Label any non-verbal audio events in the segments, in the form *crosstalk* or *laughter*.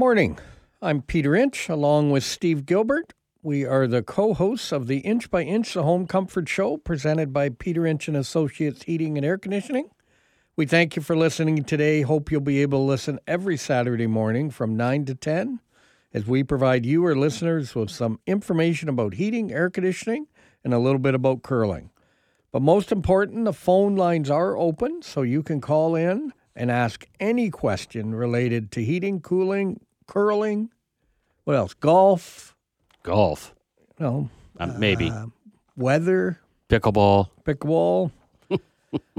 morning. I'm Peter Inch, along with Steve Gilbert. We are the co-hosts of the Inch by Inch the Home Comfort Show, presented by Peter Inch and Associates Heating and Air Conditioning. We thank you for listening today. Hope you'll be able to listen every Saturday morning from 9 to 10 as we provide you, our listeners, with some information about heating, air conditioning, and a little bit about curling. But most important, the phone lines are open so you can call in and ask any question related to heating, cooling, curling, what else? Golf, Golf, no, um, maybe weather, pickleball. pickleball. *laughs*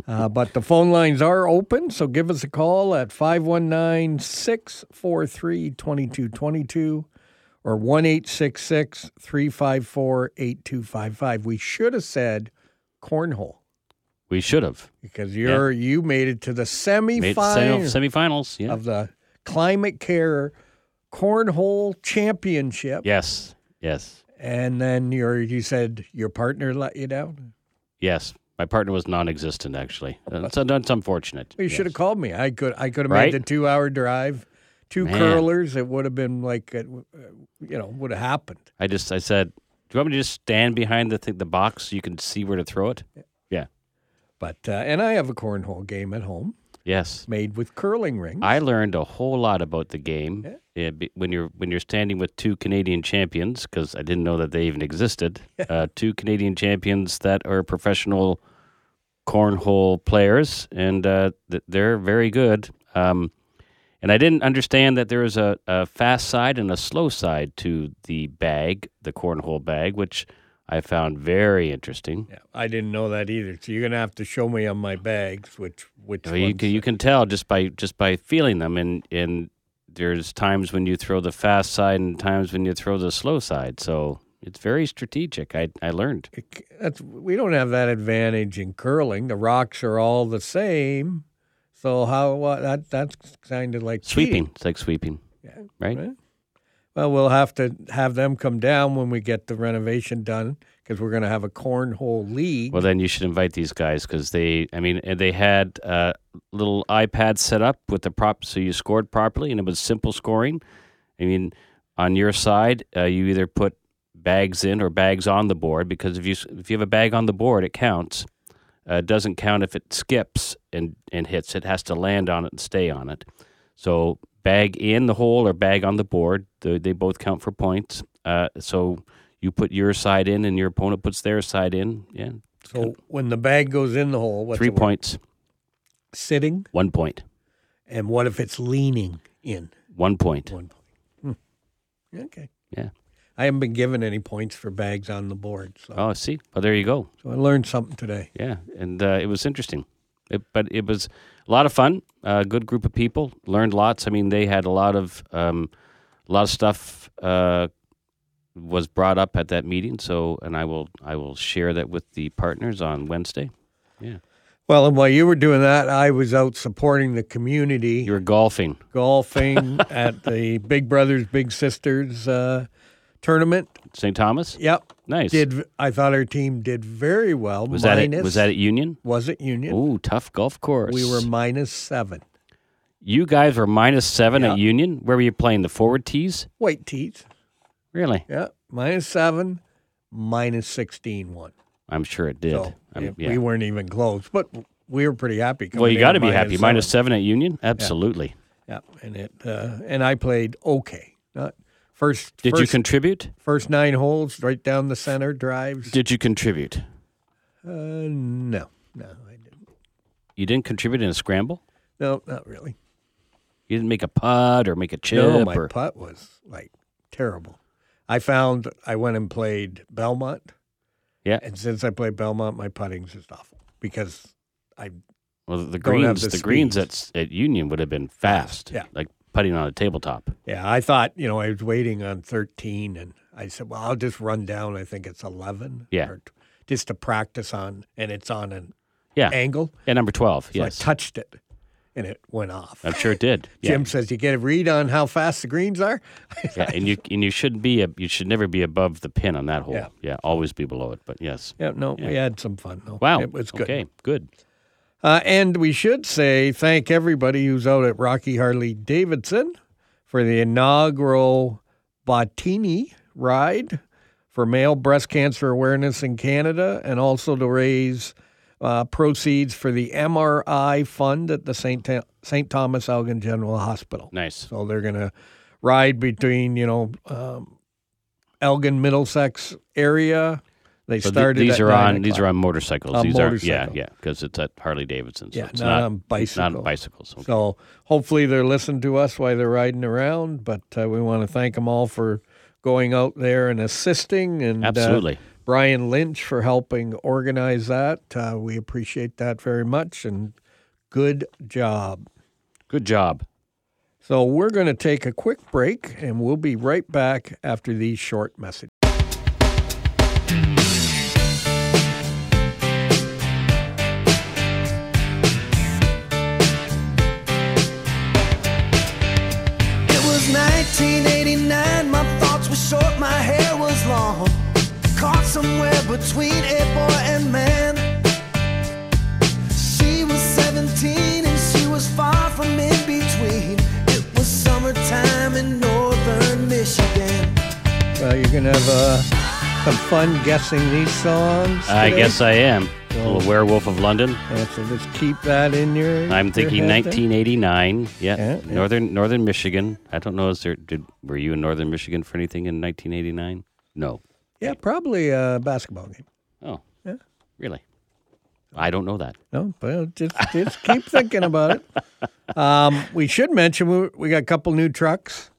uh, but the phone lines are open, so give us a call at 519 643 2222 or 1 354 8255. We should have said cornhole We should have because you're you made it to the made semifinal semifinals. Yeah. of the Climate Care Cornhole Championship. yes. Yes. And then your you said your partner let you down. Yes. My partner was non-existent. Actually, that's, that's unfortunate. You should have called me. I could I could have Right? made the two hour drive, two Man. curlers. It would have been like it, uh, you know would have happened. I just I said, do you want me to just stand behind the thing, the box so you can see where to throw it? Yeah. But uh, and I have a cornhole game at home Yes. made with curling rings. I learned a whole lot about the game uh, be- when you're when you're standing with two Canadian champions because I didn't know that they even existed. *laughs* uh, two Canadian champions that are professional cornhole players, and uh, th- they're very good. Um, and I didn't understand that there was a, a fast side and a slow side to the bag, the cornhole bag, which I found very interesting. yeah, I didn't know that either. So you're gonna have to show me on my bags which which you can, you can tell just by just by feeling them, and and there's times when you throw the fast side and times when you throw the slow side. So it's very strategic. I I learned. that's we don't have that advantage in curling. The rocks are all the same. So how uh, that that's kind of like cheating. Sweeping, it's like sweeping, Yeah, right? right. Well, we'll have to have them come down when we get the renovation done because we're going to have a cornhole league. Well, then you should invite these guys because they, I mean, they had uh, little iPads set up with the prop, so you scored properly, and it was simple scoring. I mean, on your side, uh, you either put bags in or bags on the board because if you if you have a bag on the board, it counts. Uh, it doesn't count if it skips and and hits. It has to land on it and stay on it. So bag in the hole or bag on the board, they, they both count for points. Uh, so you put your side in and your opponent puts their side in. Yeah, so when the bag goes in the hole, what's three the points, Sitting, one point. and what if it's leaning in? one point. One point. Hmm. Okay. Yeah. I haven't been given any points for bags on the board, so, Oh, see, well, there you go. so I learned something today. Yeah, and uh, it was interesting, it, but it was a lot of fun. A good group of people learned lots. I mean, they had a lot of um, a lot of stuff uh, was brought up at that meeting. So, and I will I will share that with the partners on Wednesday. Yeah, Well, and while you were doing that, I was out supporting the community. you were golfing. golfing *laughs* at the Big Brothers Big Sisters uh, tournament. St. Thomas. Yep, Nice. did I thought our team did very well. was that minus, it? Was that at Union? Was it Union? Ooh, tough golf course. We were minus seven. You guys were minus seven Yeah. at Union. Where were you playing? The forward tees? White teeth. Really? Yeah, minus seven, minus sixteen one. I'm sure it did. So yeah. we weren't even close, but we were pretty happy. well, you got to be happy. seven. Minus seven at Union? Absolutely. Yeah, and it uh, and I played okay. Not first. Did you contribute? first nine holes right down the center drives? Did you contribute? uh, no, no, I didn't. You didn't contribute in a scramble? No, not really. You didn't make a putt or make a chip No, my or putt was like terrible. I found I went and played Belmont, Yeah. and since I played Belmont, my putting's just awful because I well the greens the the, greens at at Union would have been fast. Yeah. Like putting on a tabletop. yeah I thought you know I was waiting on thirteen, and I said, well, I'll just run down. I think it's eleven, Yeah. or just to practice on, and it's on an Yeah. angle. Yeah, number 12. So yes. I touched it, and it went off. I'm sure it did. *laughs* Yeah. Jim says, "You get a read on how fast the greens are." *laughs* yeah, and you and you should be a, you should never be above the pin on that hole. Yeah. always be below it. But yes. Yeah, no, we had some fun though. Wow. it was good. Okay, good. Uh, and we should say thank everybody who's out at Rocky Harley Davidson for the inaugural Bottini ride for male breast cancer awareness in Canada and also to raise uh, proceeds for the MRI fund at the St. Ta- St. Thomas Elgin General Hospital. Nice. So they're going to ride between, you know, um, Elgin Middlesex area. They So th- started. these are on these are on motorcycles. On these motorcycle. are yeah, yeah, because it's at Harley Davidson. So Yeah, it's not not on Not on bicycles. Okay. So hopefully they're listening to us while they're riding around. But uh, we want to thank them all for going out there and assisting. And uh, Absolutely. Brian Lynch for helping organize that. Uh, we appreciate that very much. And good job. Good job. So we're going to take a quick break, and we'll be right back after these short messages. Caught somewhere between a boy and man. She was 17 and she was far from in between. It was summertime in northern Michigan. Well, you're going to have uh, some fun guessing these songs. I guess I am. A little Werewolf of London. Yeah, so just keep that in your. I'm your thinking head 1989. Yeah, Yeah, yeah. northern northern Michigan. I don't know. Is there? Did were you in northern Michigan for anything in 1989? No. Yeah, probably a basketball game. Oh, Yeah. really? I don't know that. No, but just just keep thinking about it. Um, we should mention we, we got a couple new trucks.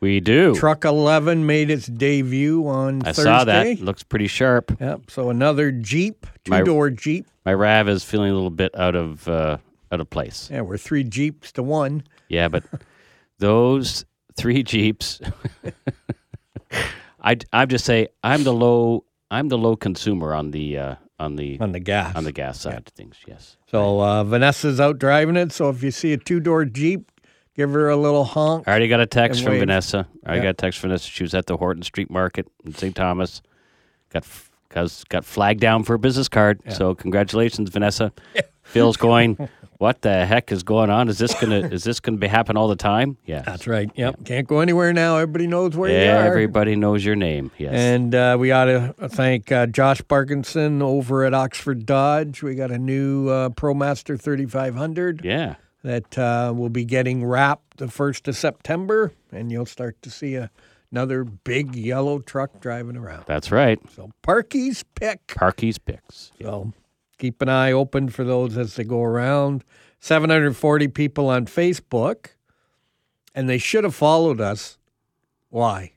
We do. Truck 11 made its debut on I Thursday. saw that. Looks pretty sharp. Yep. So another Jeep, two door Jeep. My Rav is feeling a little bit out of uh, out of place. Yeah, we're three Jeeps to one. Yeah, but *laughs* those three Jeeps. *laughs* I I just say I'm the low I'm the low consumer on the uh, on the on the gas. on the gas side of things. Yes. so uh, Vanessa's out driving it. So if you see a two door Jeep, give her a little honk. I already got a text from wave. Vanessa. I already Yeah. got a text from Vanessa. She was at the Horton Street Market in St. Thomas. Got got flagged down for a business card. So congratulations, Vanessa. *laughs* Phil's going. What the heck is going on? Is this gonna *laughs* is this gonna be happen all the time? Yeah. That's right. Yep. Can't go anywhere now. Everybody knows where you are. Yeah, everybody knows your name. Yes. And uh, we ought to thank uh, Josh Parkinson over at Oxford Dodge. We got a new uh, ProMaster 3500 yeah. that uh, will be getting wrapped the 1st of September, and you'll start to see a, another big yellow truck driving around. That's right. So Parky's pick. Parky's picks. So keep an eye open for those as they go around. 740 people on Facebook, and they should have followed us. Why?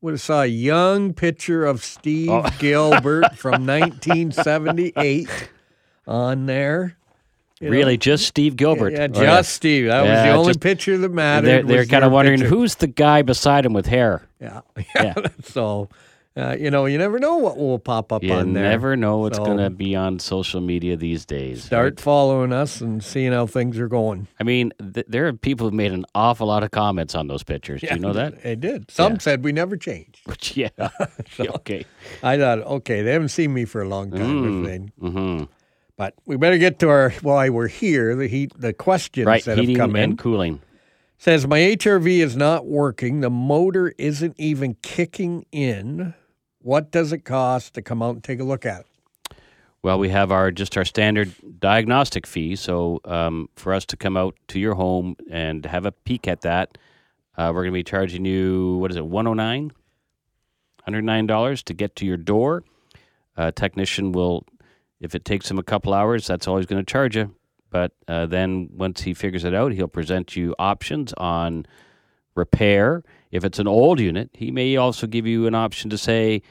Would have saw a young picture of Steve Oh. *laughs* Gilbert from 1978 on there. You know? Really, just Steve Gilbert. Yeah, Oh, just yeah. Steve. That was the only just- picture that mattered. They're, they're kind of wondering picture. who's the guy beside him with hair. Yeah. *laughs* Yeah. so, uh, you know, you never know what will pop up You on there. never know what's So- going to be on social media these days. Start following us and seeing how things are going. I mean, th- there are people who've made an awful lot of comments on those pictures. Do you know that? They did. Some Yeah. said we never changed. Which, *laughs* yeah. *laughs* okay. I thought, okay, they haven't seen me for a long time. if they- hmm But we better get to our why we're here. The heat, the questions Right. that have come and in cooling. says my HRV is not working. The motor isn't even kicking in. What does it cost to come out and take a look at it? Well, we have our just our standard diagnostic fee. So um, for us to come out to your home and have a peek at that, uh, we're going to be charging you what is it, one hundred nine, hundred nine dollars to get to your door. A technician will, if it takes him a couple hours, that's all he's going to charge you. But uh, then once he figures it out, he'll present you options on repair. If it's an old unit, he may also give you an option to say,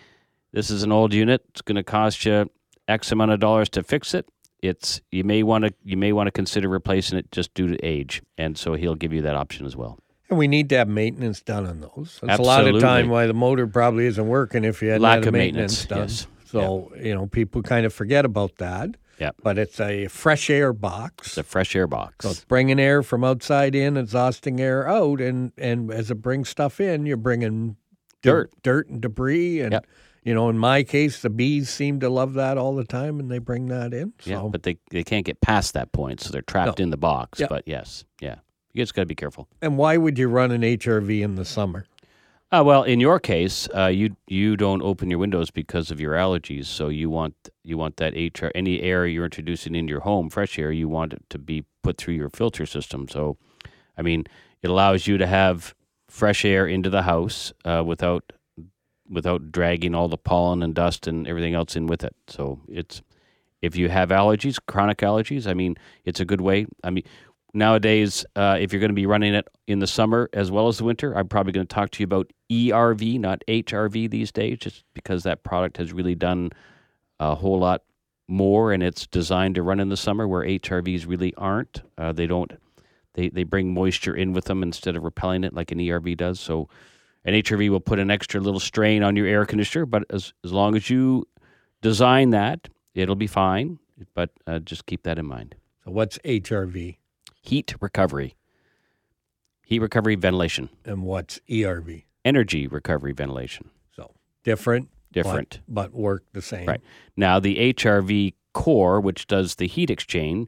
"This is an old unit. It's going to cost you X amount of dollars to fix it." It's you may want to you may want to consider replacing it just due to age, and so he'll give you that option as well. And we need to have maintenance done on those. That's a lot of time why the motor probably isn't working if you hadn't Lack had of maintenance, maintenance, done. yes. So, you know, people kind of forget about that. Yep. But it's a fresh air box. It's a fresh air box. So it's bringing air from outside in, exhausting air out, and and as it brings stuff in, you're bringing Dirt. dirt and debris, and Yep. you know, in my case, the bees seem to love that all the time, and they bring that in. So yeah, but they they can't get past that point, so they're trapped No. in the box. Yeah. But yes, yeah, You just got to be careful. And why would you run an HRV in the summer? Uh, well, in your case, uh, you you don't open your windows because of your allergies, so you want you want that HR any air you're introducing into your home, fresh air, you want it to be put through your filter system. So, I mean, it allows you to have fresh air into the house uh, without without dragging all the pollen and dust and everything else in with it. So it's if you have allergies, chronic allergies, I mean, it's a good way. I mean, nowadays, uh, if you're going to be running it in the summer as well as the winter, I'm probably going to talk to you about ERV, not HRV these days, just because that product has really done a whole lot more and it's designed to run in the summer where HRVs really aren't. Uh, they don't. They, they bring moisture in with them instead of repelling it like an ERV does. So an HRV will put an extra little strain on your air conditioner, but as, as long as you design that, it'll be fine. But uh, just keep that in mind. So what's HRV Heat recovery, heat recovery ventilation, and what's ERV? energy recovery ventilation. So different, but- Different. but, work the same. Right. Now, the HRV core, which does the heat exchange,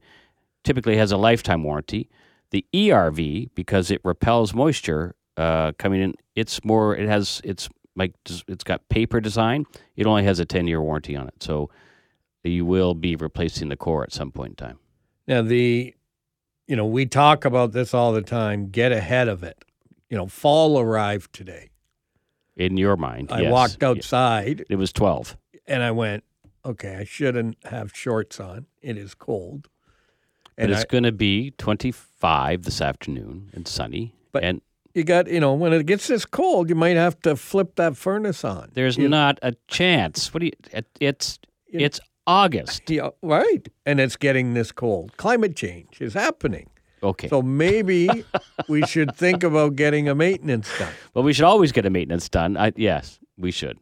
typically has a lifetime warranty. The ERV, because it repels moisture uh, coming in, it's more. It has it's like it's got paper design. It only has a ten year warranty on it, so you will be replacing the core at some point in time. Now the, you know, we talk about this all the time. Get ahead of it. You know, fall arrived today. In your mind, I yes. walked outside It was twelve. and I went, okay, I shouldn't have shorts on. It is cold. But it's going to be 25 this afternoon and sunny. But- and you got, you know, when it gets this cold, you might have to flip that furnace on. there's You- not a chance. What do you? it- It's You- it's August. *laughs* Yeah, right. And it's getting this cold. Climate change is happening. Okay. So maybe we should think about getting a maintenance done. well, we should always get a maintenance done. I, yes, we should.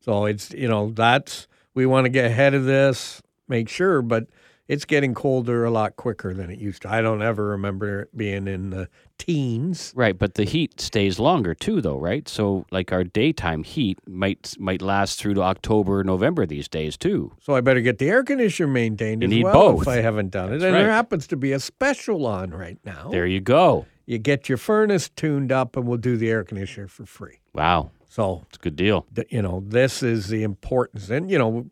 So it's, you know, that's, we want to get ahead of this, make sure, but it's getting colder a lot quicker than it used to. I don't ever remember it being in the teens. Right, but the heat stays longer too, though, right? So, like our daytime heat might might last through to October, November these days too. So I better get the air conditioner maintained You as need well both. if I haven't done it. And right. there happens to be a special on right now. There you go. You get your furnace tuned up and we'll do the air conditioner for free. Wow, So it's a good deal. you know this is the importance and you know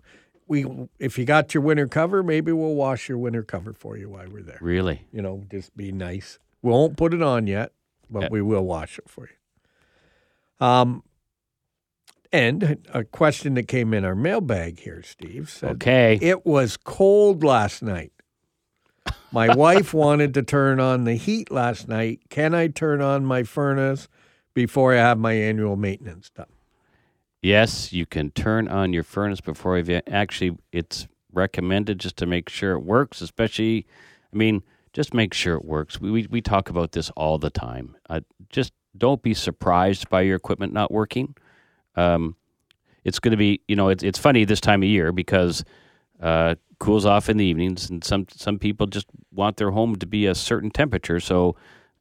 we if you got your winter cover maybe we'll wash your winter cover for you while we're there. Really, you know just be nice. We won't put it on yet but Yeah. we will wash it for you. Um and a question that came in our mailbag here steve said okay. it was cold last night. My *laughs* wife wanted to turn on the heat last night. Can i turn on my furnace before i have my annual maintenance done Yes, you can turn on your furnace before you actually. It's recommended just to make sure it works. Especially, I mean, just make sure it works. We we, we talk about this all the time. Uh, just don't be surprised by your equipment not working. Um, it's going to be, you know, it's it's funny this time of year because uh, cools off in the evenings, and some some people just want their home to be a certain temperature. So,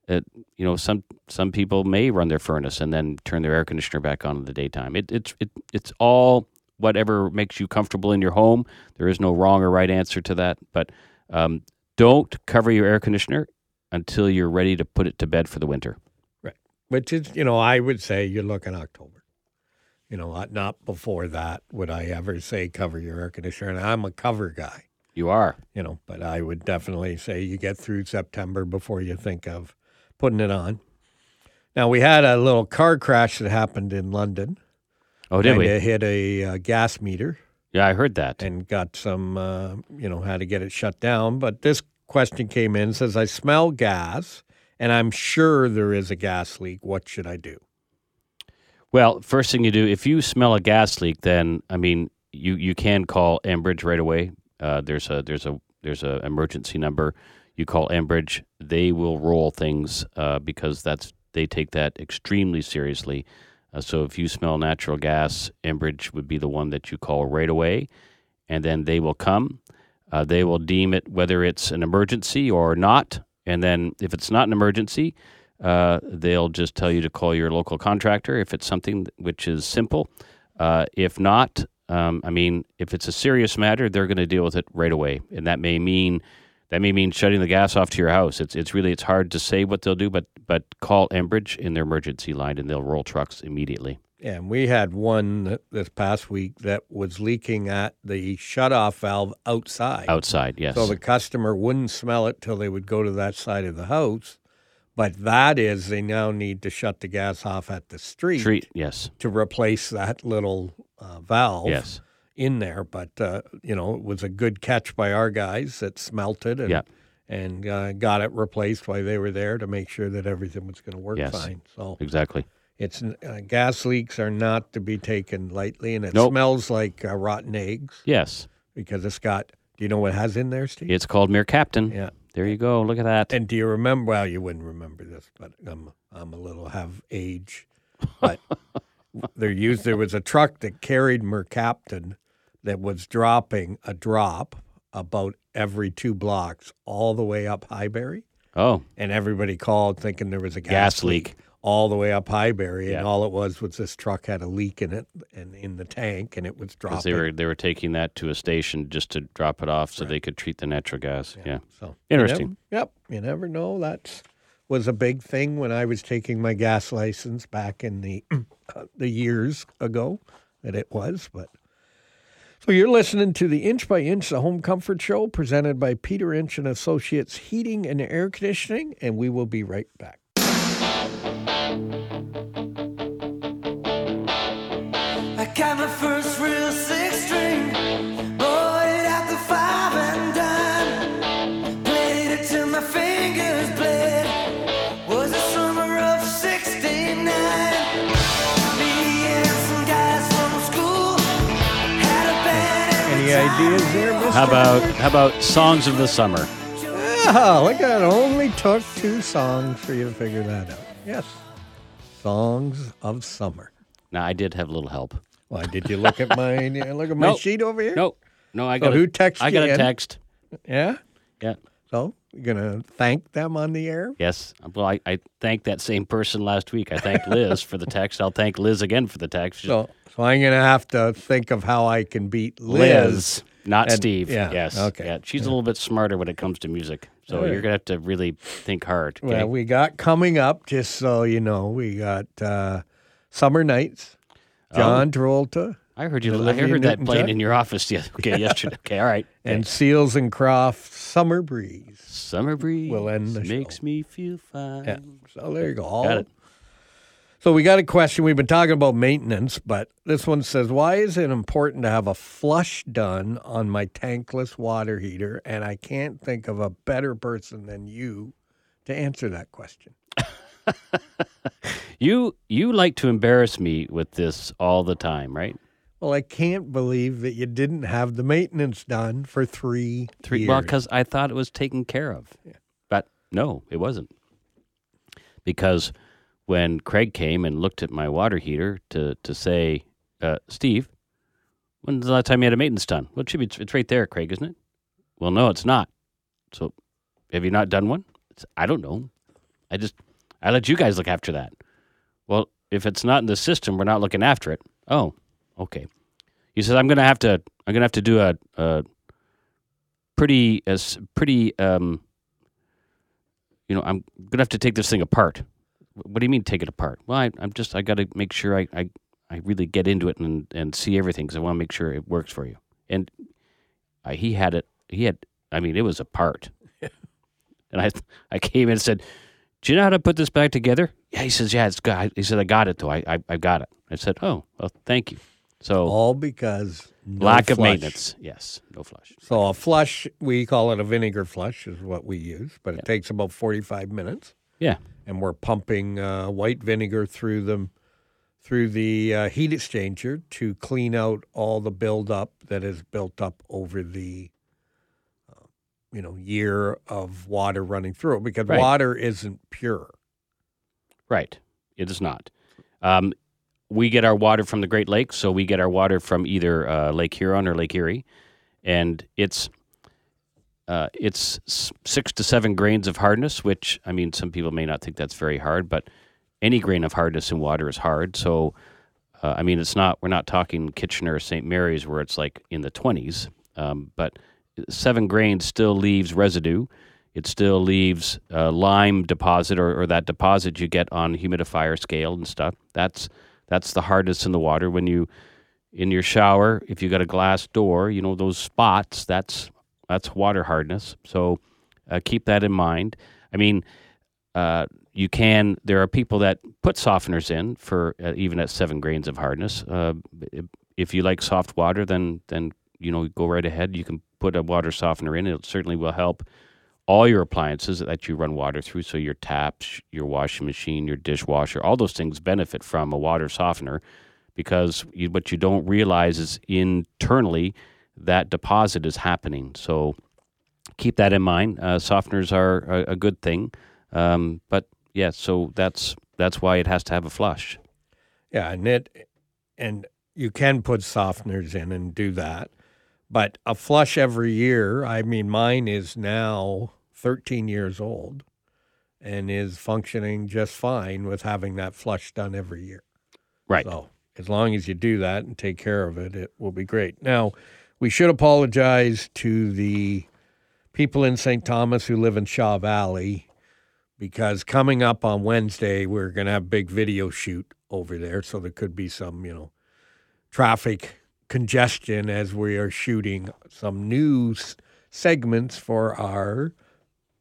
you know, some some people may run their furnace and then turn their air conditioner back on in the daytime. It, it's it, it's all whatever makes you comfortable in your home. There is no wrong or right answer to that. But um, don't cover your air conditioner until you're ready to put it to bed for the winter. Right. Which is, you know, I would say you look in October. You know, not- not before that would I ever say cover your air conditioner. And I'm a cover guy, You are. you know, but I would definitely say you get through September before you think of putting it on. Now, we had a little car crash that happened in London. Oh, did we? Kinda hit a uh, gas meter Yeah, I heard that. and got some, uh, you know, had to get it shut down. But this question came in says, I smell gas and I'm sure there is a gas leak. What should I do? Well, first thing you do, if you smell a gas leak, then I mean, you, you can call Enbridge right away. Uh, there's a there's a there's a emergency number. You call Enbridge, they will roll things uh, because that's they take that extremely seriously. Uh, so if you smell natural gas, Enbridge would be the one that you call right away, and then they will come. Uh, they will deem it whether it's an emergency or not, and then if it's not an emergency, uh, they'll just tell you to call your local contractor if it's something which is simple. Uh, if not, um, I mean, if it's a serious matter, they're going to deal with it right away, and that may mean That may mean shutting the gas off to your house. It's it's really it's hard to say what they'll do, but but call Enbridge in their emergency line and they'll roll trucks immediately. Yeah, and we had one this past week that was leaking at the shutoff valve outside. Outside, yes. So the customer wouldn't smell it till they would go to that side of the house. But that is, they now need to shut the gas off at the street, Street, yes. to replace that little uh, valve Yes. In there. But, uh, you know, it was a good catch by our guys that smelt it and, Yeah. and uh, got it replaced while they were there to make sure that everything was going to work Yes. fine. So Exactly. it's uh, gas leaks are not to be taken lightly, and it Nope. smells like uh, rotten eggs Yes. because it's got. Do you know what it has in there, Steve? It's called Mercaptan. Yeah. There you go. Look at that. And do you remember? Well, you wouldn't remember this, but I'm I'm a little have age. But *laughs* there used there was a truck that carried Mercaptan that was dropping a drop about every two blocks all the way up Highbury, oh, and everybody called thinking there was a gas, Gas leak. all the way up Highbury, Yeah. and all it was was this truck had a leak in it and in the tank, and it was dropping. they were they were taking that to a station just to drop it off so they could treat the natural gas. Yeah. So Interesting. You never, yep, you never know. That was a big thing when I was taking my gas license back in the *clears throat* uh, the years ago that it was. But so you're listening to the Inch by Inch, the Home Comfort Show, presented by Peter Inch and Associates Heating and Air Conditioning, and we will be right back. Ideas there, Mister? How about how about songs of the summer? Oh, look at it. Only took two songs for you to figure that out. Yes, songs of summer. Now I did have a little help. Why did you look at my *laughs* look at my Nope. sheet over here? No, no, I So got who texted I got you a in? text. Yeah. Yeah. So gonna thank them on the air? Yes. Well, I, I thanked that same person last week. I thanked Liz for the text. I'll thank Liz again for the text. So so I'm gonna have to think of how I can beat Liz. Liz, not And- Steve. yeah, Yes. okay. Yeah. She's a little bit smarter when it comes to music. So you're gonna have to really think hard. Okay? Well, we got coming up, just so you know, we got uh, Summer Nights, John Travolta, I heard you. I Olivia heard that Newton-John? playing in your office. other- Okay, yesterday. Okay, all right. *laughs* and Seals and Croft, Summer Breeze. Summer breeze We'll end the makes show. me feel fine. Yeah. So there you go. All- Got it. So we got a question. We've been talking about maintenance, but this one says, "Why is it important to have a flush done on my tankless water heater?" And I can't think of a better person than you to answer that question. *laughs* You you like to embarrass me with this all the time, right? Well, I can't believe that you didn't have the maintenance done for three Three. years. Well, because I thought it was taken care of, but no, it wasn't. Because when Craig came and looked at my water heater to to say, uh, Steve, when's the last time you had a maintenance done? Well, it should be. It's right there, Craig, isn't it? Well, no, it's not. So, have you not done one? It's, I don't know. I just I let you guys look after that. Well, if it's not in the system, we're not looking after it. Oh, okay. He says I'm going to have to. I'm going to have to do a, a pretty as pretty. Um, you know, I'm going to have to take this thing apart. What do you mean take it apart? Well, I, I'm just I got to make sure I, I I really get into it and and see everything because I want to make sure it works for you. And I, he had it. He had. I mean, it was apart. *laughs* and I I came in and said, "Do you know how to put this back together?" Yeah, he says, "Yeah, it's got." He said, "I got it though. I I, I got it." I said, "Oh, well, thank you." So all because no lack of maintenance. Yes, no flush. So a flush, we call it a vinegar flush, is what we use, but it takes about forty-five minutes. Yeah, and we're pumping uh, white vinegar through them through the uh, heat exchanger to clean out all the buildup that is built up over the uh, you know year of water running through it because Right. water isn't pure. right. It is not. Um, we get our water from the Great Lakes, so we get our water from either uh, Lake Huron or Lake Erie, and it's uh, it's six to seven grains of hardness. Which I mean, some people may not think that's very hard, but any grain of hardness in water is hard. So, uh, I mean, it's not we're not talking Kitchener or St. Mary's where it's like in the twenties, um, but seven grains still leaves residue. It still leaves uh, lime deposit or, or that deposit you get on humidifier scale and stuff. That's that's the hardest in the water. When you in your shower, if you got a glass door, you know those spots. That's that's water hardness. So uh, keep that in mind. I mean, uh, you can. There are people that put softeners in for uh, even at seven grains of hardness. Uh, if you like soft water, then then you know go right ahead. You can put a water softener in. It certainly will help all your appliances that you run water through. So your taps, your washing machine, your dishwasher, all those things benefit from a water softener because you, what you don't realize is internally that deposit is happening. So keep that in mind. Uh, softeners are a, a good thing, um, but yeah, so that's that's why it has to have a flush. Yeah, and it and you can put softeners in and do that. But a flush every year, I mean mine is now 13 years old and is functioning just fine with having that flush done every year. Right. So, as long as you do that and take care of it, it will be great. Now, we should apologize to the people in St. Thomas who live in Shaw Valley because coming up on Wednesday, we're going to have a big video shoot over there. So there could be some, you know, traffic congestion as we are shooting some news segments for our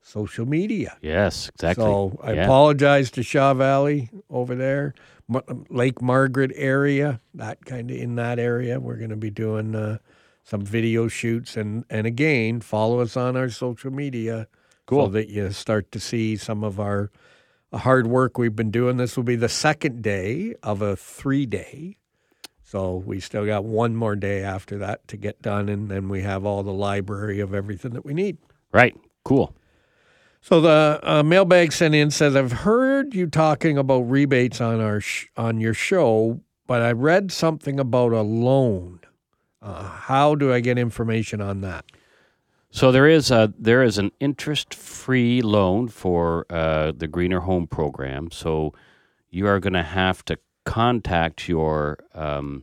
social media. Yes, exactly. So I Yeah. apologize to Shaw Valley over there, Lake Margaret area, that kind of in that area. We're going to be doing uh, some video shoots, and and again, follow us on our social media, Cool. so that you start to see some of our uh, hard work we've been doing. This will be the second day of a three day. So we still got one more day after that to get done, and then we have all the library of everything that we need. Right. Cool. So the uh, mailbag sent in says, "I've heard you talking about rebates on our sh- on your show, but I read something about a loan. Uh, how do I get information on that?" So there is a there is an interest free loan for uh, the Greener Home program. So you are going to have to contact your um,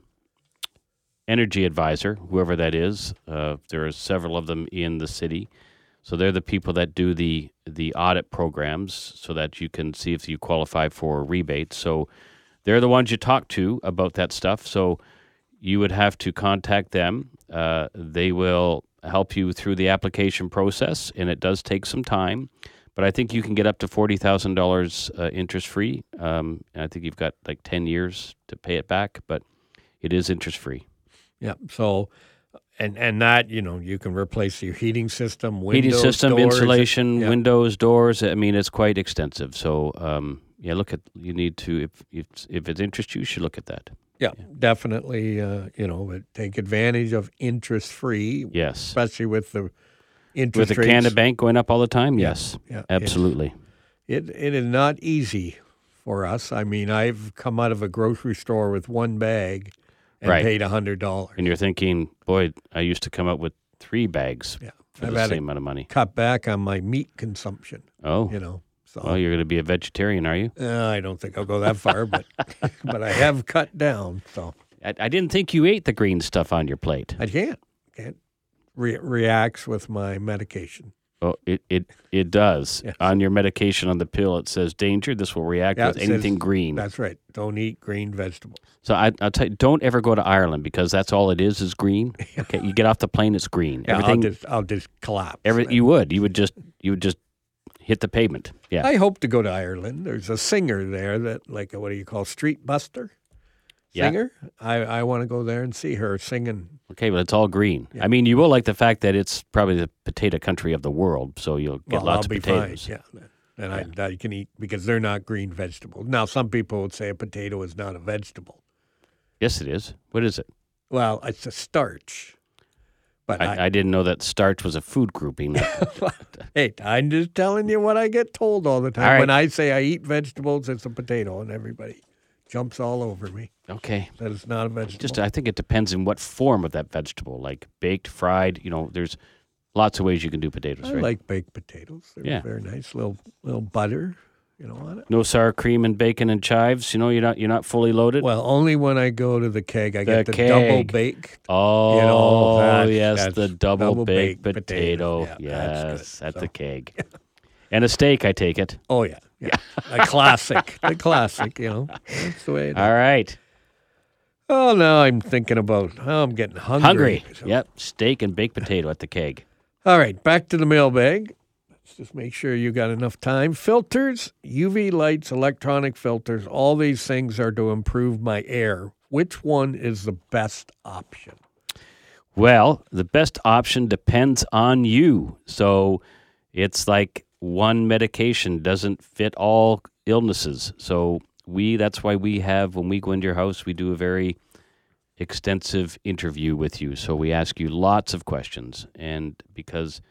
energy advisor, whoever that is. Uh, there are several of them in the city. So they're the people that do the the audit programs, so that you can see if you qualify for rebates. So they're the ones you talk to about that stuff. So you would have to contact them. Uh, they will help you through the application process, and it does take some time. But I think you can get up to forty thousand dollars uh, interest free. Um, and I think you've got like ten years to pay it back, but it is interest free. Yeah. So, and and that you know you can replace your heating system, windows, Heating system, doors. insulation, yeah. windows, doors. I mean, it's quite extensive. So um, yeah, look at you need to if if if it interests you, you should look at that. Yeah, definitely. Uh, you know, take advantage of interest free, Yes, especially with the interest with the rates. Canada Bank going up all the time. Yes, Yeah, absolutely. It it is not easy for us. I mean, I've come out of a grocery store with one bag and Right. paid a hundred dollars. And you're thinking, boy, I used to come up with three bags Yeah, for I've the same amount of money. cut back on my meat consumption. Oh, You know, so well, you're going to be a vegetarian, are you? uh, I don't think I'll go that far, but *laughs* *laughs* but I have cut down. So I, I didn't think you ate the green stuff on your plate. I can't can't re- reacts with my medication. Oh, it it it does. Yes. On your medication on the pill, it says danger. This will react Yeah, with it says- anything green. That's right. Don't eat green vegetables. So I, I'll tell you, don't ever go to Ireland because that's all it is is green. *laughs* Okay, you get off the plane, it's green. Yeah, Everything, I'll just I'll just collapse. every, you would, you would just, you would just hit the pavement. Yeah. I hope to go to Ireland. There's a singer there that, like, what do you call street buster? Yeah. Singer. I, I want to go there and see her singing. Okay, but it's all green. I mean, you will like the fact that it's probably the potato country of the world, so you'll get well, lots I'll of potatoes. fine. Yeah, and I, I can eat because they're not green vegetables. Now, some people would say a potato is not a vegetable. Yes, it is. What is it? Well, it's a starch. But I, I, I didn't know that starch was a food grouping. *laughs* *laughs* hey, I'm just telling you what I get told all the time. All right. When I say I eat vegetables, it's a potato, and everybody jumps all over me. okay. That it's not a vegetable. Just, I think it depends in what form of that vegetable, like baked, fried. You know, there's lots of ways you can do potatoes, I right? like baked potatoes. They're Yeah. very nice. Little little butter, you know, on it. No sour cream and bacon and chives. You know, you're not you're not fully loaded. Well, only when I go to the keg, I The get the double keg. bake. oh, know, that- yes, the double, double baked baked potato. potato. Yeah, yes, at So- the keg, and a steak. I take it. Oh yeah, yeah, a *laughs* classic, the classic. You know, that's the way. It is. All right, Oh, no, I'm thinking about. Oh, I'm getting hungry. hungry. So- Yep, steak and baked potato at the keg. All right, back to the mailbag. Let's just make sure you got enough time. Filters, UV lights, electronic filters, all these things are to improve my air. Which one is the best option? Well, the best option depends on you. So it's like one medication doesn't fit all illnesses. So we that's why we have when we go into your house, we do a very extensive interview with you. So we ask you lots of questions and because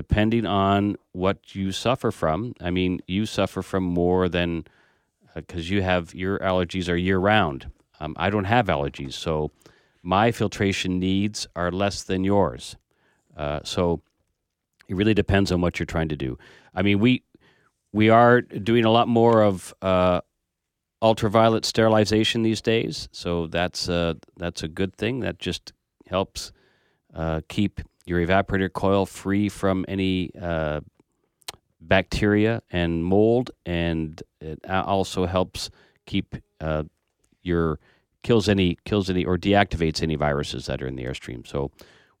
depending on what you suffer from, I mean, you suffer from more than because you have your allergies are year round. Um, I don't have allergies, so my filtration needs are less than yours. Uh, so it really depends on what you're trying to do. I mean, we we are doing a lot more of uh, ultraviolet sterilization these days, so that's uh, that's a good thing. That just helps uh, keep your evaporator coil free from any uh, bacteria and mold, and it also helps keep uh, your kills any kills any or deactivates any viruses that are in the airstream. So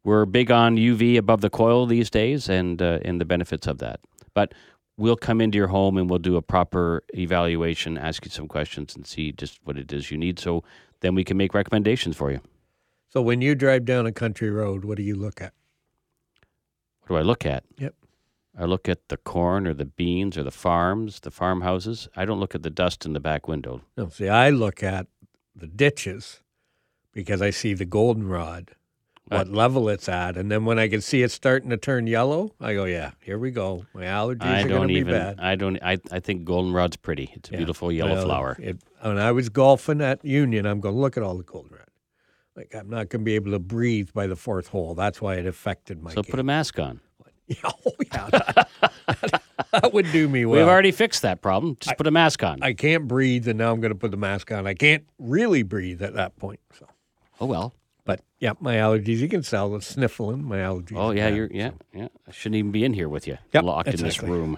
we're big on UV above the coil these days, and uh, and the benefits of that. But we'll come into your home and we'll do a proper evaluation, ask you some questions, and see just what it is you need. So then we can make recommendations for you. So when you drive down a country road, what do you look at? Do I look at? Yep. I look at the corn or the beans or the farms, the farmhouses. I don't look at the dust in the back window. No, see, I look at the ditches because I see the goldenrod, what level it's at, and then when I can see it starting to turn yellow, I go, "Yeah, here we go. My allergies I are going to be even. bad." I don't. I, I think goldenrod's pretty. It's a Yeah. beautiful yellow Well, flower. It, when I was golfing at Union, I'm going, look at all the goldenrod. Like, I'm not going to be able to breathe by the fourth hole. That's why it affected my So game. put a mask on. *laughs* Yeah, oh, yeah. That, *laughs* that would do me well. We've already fixed that problem. Just put a mask on. I can't breathe, and now I'm going to put the mask on. I can't really breathe at that point. So, oh well. But, yeah, my allergies, you can tell the sniffling, my allergies. Oh yeah, bad. you're yeah yeah. I shouldn't even be in here with you, Yep, locked in this room.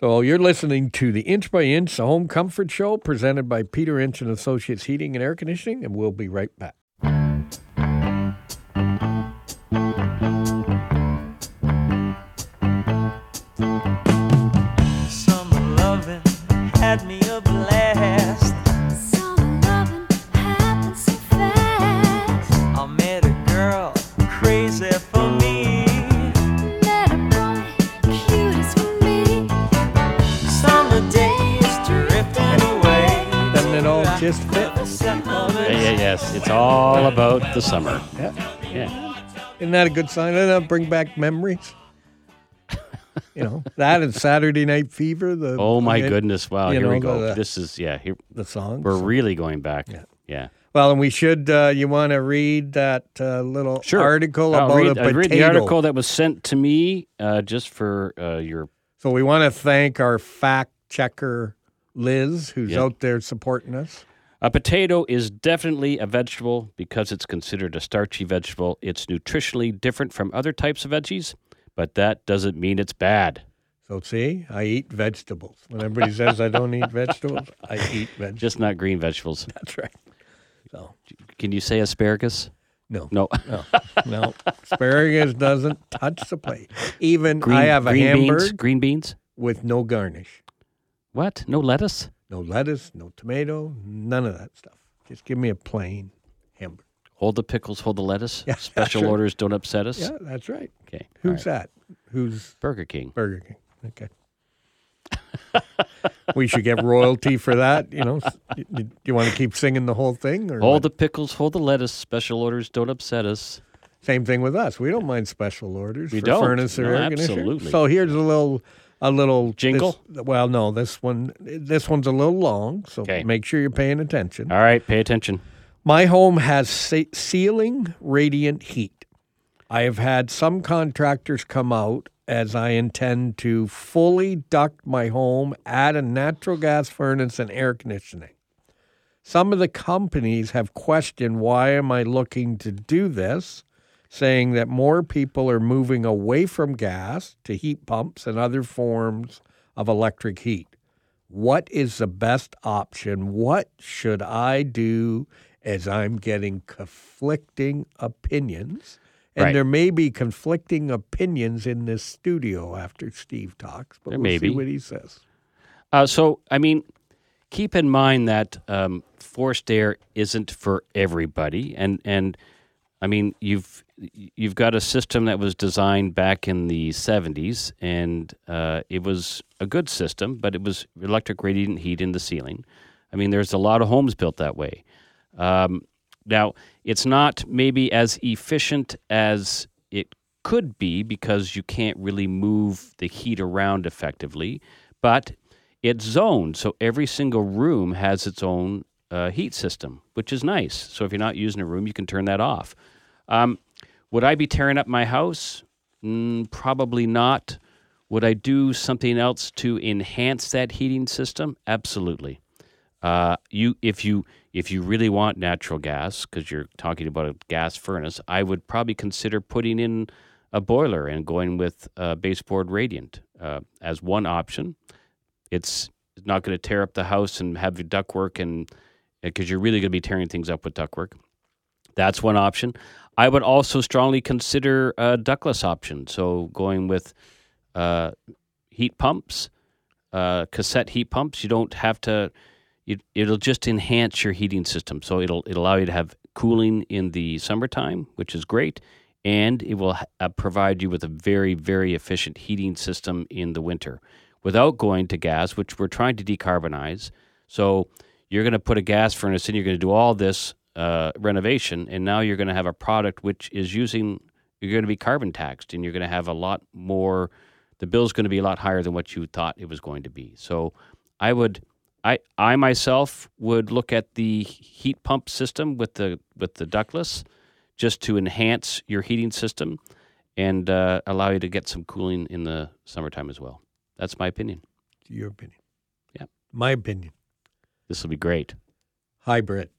So you're listening to the Inch by Inch, the Home Comfort Show, presented by Peter Inch and Associates Heating and Air Conditioning, and we'll be right back. Just? Yeah, yeah, yes. It's all about the summer. Yeah. Yeah. Isn't that a good sign? Doesn't that bring back memories? you know, that and Saturday Night Fever. The Oh my goodness! Wow, you here we know, go. the- this is yeah. Here The songs. we're really going back. Yeah. Yeah. well, and we should. Uh, you want to read that uh, little Sure. article I'll about read, a I'll potato? read the article that was sent to me uh, just for uh, your. So we want to thank our fact checker Liz, who's Yeah. out there supporting us. A potato is definitely a vegetable because it's considered a starchy vegetable. It's nutritionally different from other types of veggies, but that doesn't mean it's bad. So see, I eat vegetables. When everybody says I don't eat vegetables, I eat vegetables. Just not green vegetables. *laughs* That's right. So Can you say asparagus? no, No. *laughs* no, no. Asparagus doesn't touch the plate. Even green, I have a green hamburger beans. Green beans. with no garnish, What? No lettuce? No lettuce, no tomato, none of that stuff. Just give me a plain hamburger. Hold the pickles, hold the lettuce. *laughs* Yeah, Special sure. orders don't upset us. Yeah, that's right. Okay. Who's right. that? Who's Burger King. Burger King? Okay. *laughs* we should get royalty for that. You know, do you, you want to keep singing the whole thing, or Hold what? the pickles, hold the lettuce. Special orders don't upset us. Same thing with us. We don't mind special orders We for don't. furnace or No, air conditioner. absolutely. So here's a little, a little Jingle? this- well, no, this one, this one's a little long, so Okay. make sure you're paying attention. All right, pay attention. My home has ce- ceiling radiant heat. I have had some contractors come out as I intend to fully duct my home, add a natural gas furnace and air conditioning. Some of the companies have questioned why am I looking to do this, saying that more people are moving away from gas to heat pumps and other forms of electric heat. What is the best option? What should I do as I'm getting conflicting opinions? And Right. there may be conflicting opinions in this studio after Steve talks, but There we'll see what he says. Uh, so, I mean, keep in mind that um, forced air isn't for everybody, and and I mean, you've you've got a system that was designed back in the '70s, and uh, it was a good system, but it was electric radiant heat in the ceiling. I mean, there's a lot of homes built that way. Um, now, it's not maybe as efficient as it could be because you can't really move the heat around effectively, but it's zoned. So every single room has its own uh, heat system, which is nice. So if you're not using a room, you can turn that off. Um, would I be tearing up my house? Mm, probably not. Would I do something else to enhance that heating system? Absolutely. Uh, you if you if you really want natural gas because you're talking about a gas furnace, I would probably consider putting in a boiler and going with uh, baseboard radiant uh, as one option. It's not going to tear up the house and have your ductwork and because you're really going to be tearing things up with ductwork. That's one option. I would also strongly consider a ductless option. So going with uh, heat pumps, uh, cassette heat pumps. You don't have to. It, it'll just enhance your heating system. So it'll it'll allow you to have cooling in the summertime, which is great, and it will uh, provide you with a very very efficient heating system in the winter, without going to gas, which we're trying to decarbonize. So you're going to put a gas furnace in. You're going to do all this uh, renovation, and now you're going to have a product which is using. You're going to be carbon taxed, and you're going to have a lot more. The bill's going to be a lot higher than what you thought it was going to be. So, I would, I, I myself would look at the heat pump system with the with the ductless, just to enhance your heating system, and uh, allow you to get some cooling in the summertime as well. That's my opinion. Your opinion. Yeah. My opinion. This will be great. Hybrid.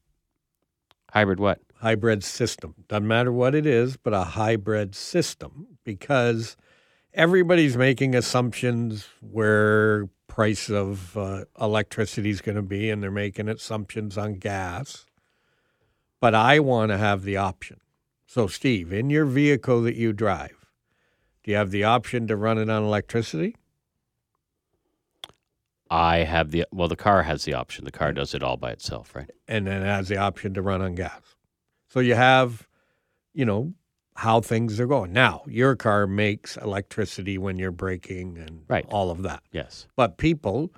Hybrid what? hybrid system. Doesn't matter what it is, but a hybrid system because everybody's making assumptions where price of uh, electricity is going to be, and they're making assumptions on gas. But I want to have the option. So, Steve, in your vehicle that you drive, do you have the option to run it on electricity? I have the well. The car has the option. The car mm. does it all by itself, right? and then it has the option to run on gas. So you have, you know, how things are going. Now, your car makes electricity when you're braking and Right. all of that. Yes. But people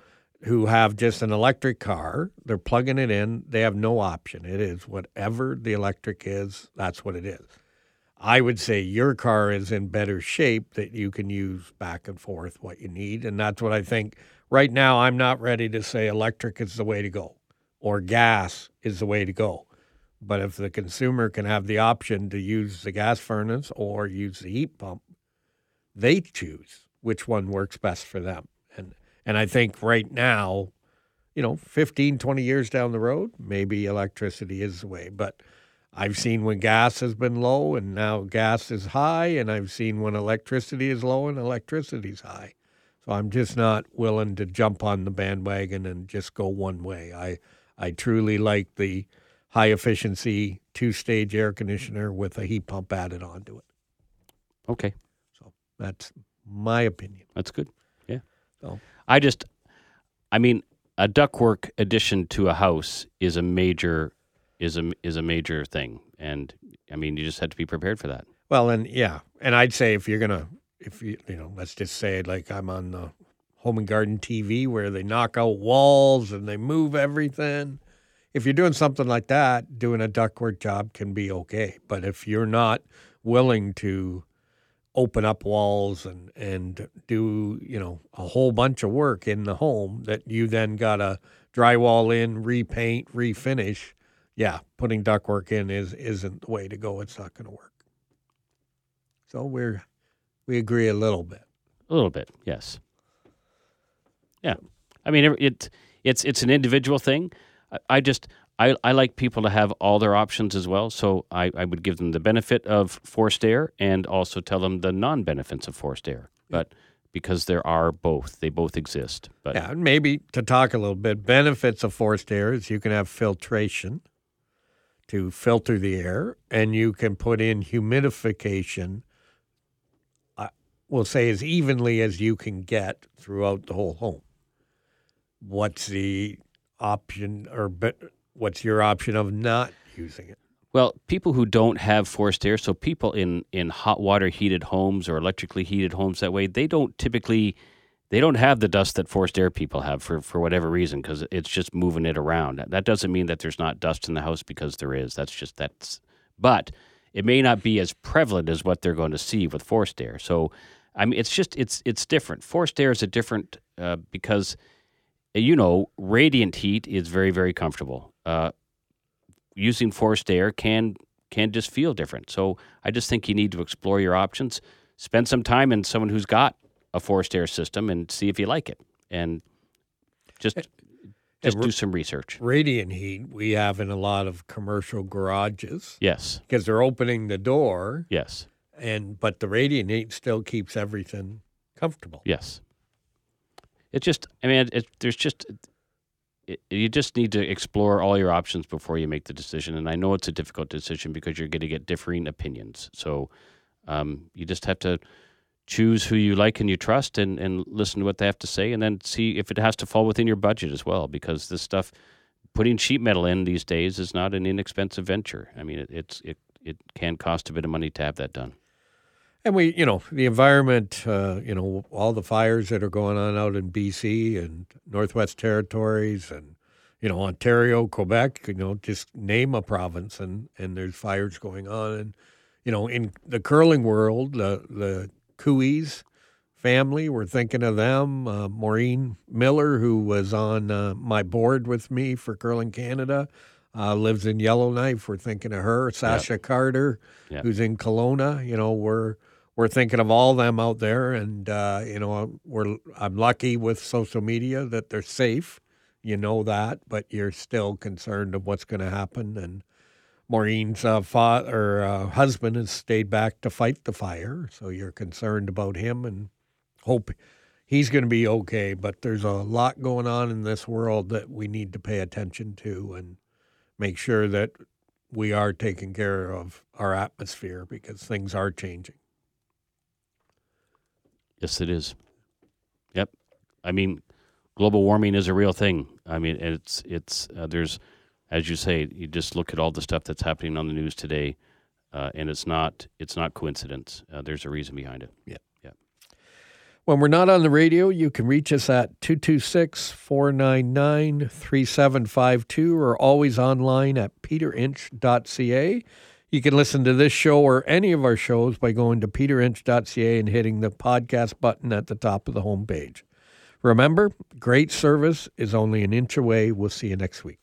who have just an electric car, they're plugging it in, they have no option. It is whatever the electric is, that's what it is. I would say your car is in better shape that you can use back and forth what you need. And that's what I think. Right now, I'm not ready to say electric is the way to go or gas is the way to go. But if the consumer can have the option to use the gas furnace or use the heat pump, they choose which one works best for them. And and I think right now, you know, 15, 20 years down the road, maybe electricity is the way. But I've seen when gas has been low and now gas is high, and I've seen when electricity is low and electricity's high. So I'm just not willing to jump on the bandwagon and just go one way. I I truly like the high efficiency two stage air conditioner with a heat pump added onto it. Okay, So that's my opinion. that's good. Yeah. So I just, I mean, a ductwork addition to a house is a major, is a is a major thing, and I mean, you just have to be prepared for that. Well, and yeah, and I'd say if you're gonna, if you, you know, let's just say like I'm on the home and garden TV where they knock out walls and they move everything. If you're doing something like that, doing a ductwork job can be okay. But if you're not willing to open up walls and and do you know a whole bunch of work in the home that you then gotta drywall in, repaint, refinish, yeah, putting ductwork in is isn't the way to go. It's not going to work. So we're we agree a little bit. A little bit, yes. Yeah, I mean it. it it's it's an individual thing. I, I just I, I like people to have all their options as well. So I, I would give them the benefit of forced air and also tell them the non benefits of forced air. But because there are both, they both exist. But Yeah, maybe to talk a little bit, benefits of forced air is you can have filtration to filter the air, and you can put in humidification. We'll say as evenly as you can get throughout the whole home. What's the option, or be, what's your option of not using it? Well, people who don't have forced air, so people in, in hot water heated homes or electrically heated homes that way, they don't typically they don't have the dust that forced air people have for, for whatever reason because it's just moving it around. That doesn't mean that there's not dust in the house because there is. That's just that's but it may not be as prevalent as what they're going to see with forced air. So I mean, it's just it's it's different. Forced air is a different uh, because you know radiant heat is very very comfortable. Uh, using forced air can can just feel different. So I just think you need to explore your options. Spend some time in someone who's got a forced air system and see if you like it, and just just do some research. Radiant heat we have in a lot of commercial garages Yes, because they're opening the door, yes, and but the radiant still keeps everything comfortable. yes. It just, I mean, it, there's just. It, you just need to explore all your options before you make the decision. And I know it's a difficult decision because you're going to get differing opinions. So um, you just have to choose who you like and you trust and, and listen to what they have to say and then see if it has to fall within your budget as well because this stuff putting sheet metal in these days is not an inexpensive venture i mean it, it's it, it can cost a bit of money to have that done And we, you know, the environment, uh, you know, all the fires that are going on out in BC and Northwest Territories and, you know, Ontario, Quebec, you know, just name a province and, and there's fires going on. And, you know, in the curling world, the, the Cooey's family, we're thinking of them. Uh, Maureen Miller, who was on uh, my board with me for Curling Canada, uh, lives in Yellowknife. We're thinking of her. Sasha Carter, Yep. who's in Kelowna. You know, we're we're thinking of all them out there, and uh, you know, we're I'm lucky with social media that they're safe. You know that, but you're still concerned of what's going to happen. And Maureen's uh, father, uh, husband has stayed back to fight the fire, so you're concerned about him and hope he's going to be okay. But there's a lot going on in this world that we need to pay attention to and make sure that we are taking care of our atmosphere because things are changing. Yes it is yep i mean global warming is a real thing i mean it's it's uh, there's as you say you just look at all the stuff that's happening on the news today uh, and it's not it's not coincidence uh, there's a reason behind it Yeah. Yeah. When we're not on the radio, you can reach us at 226 499 3752 or always online at peterinch.ca. You can listen to this show or any of our shows by going to peterinch.ca and hitting the podcast button at the top of the homepage. Remember, great service is only an inch away. We'll see you next week.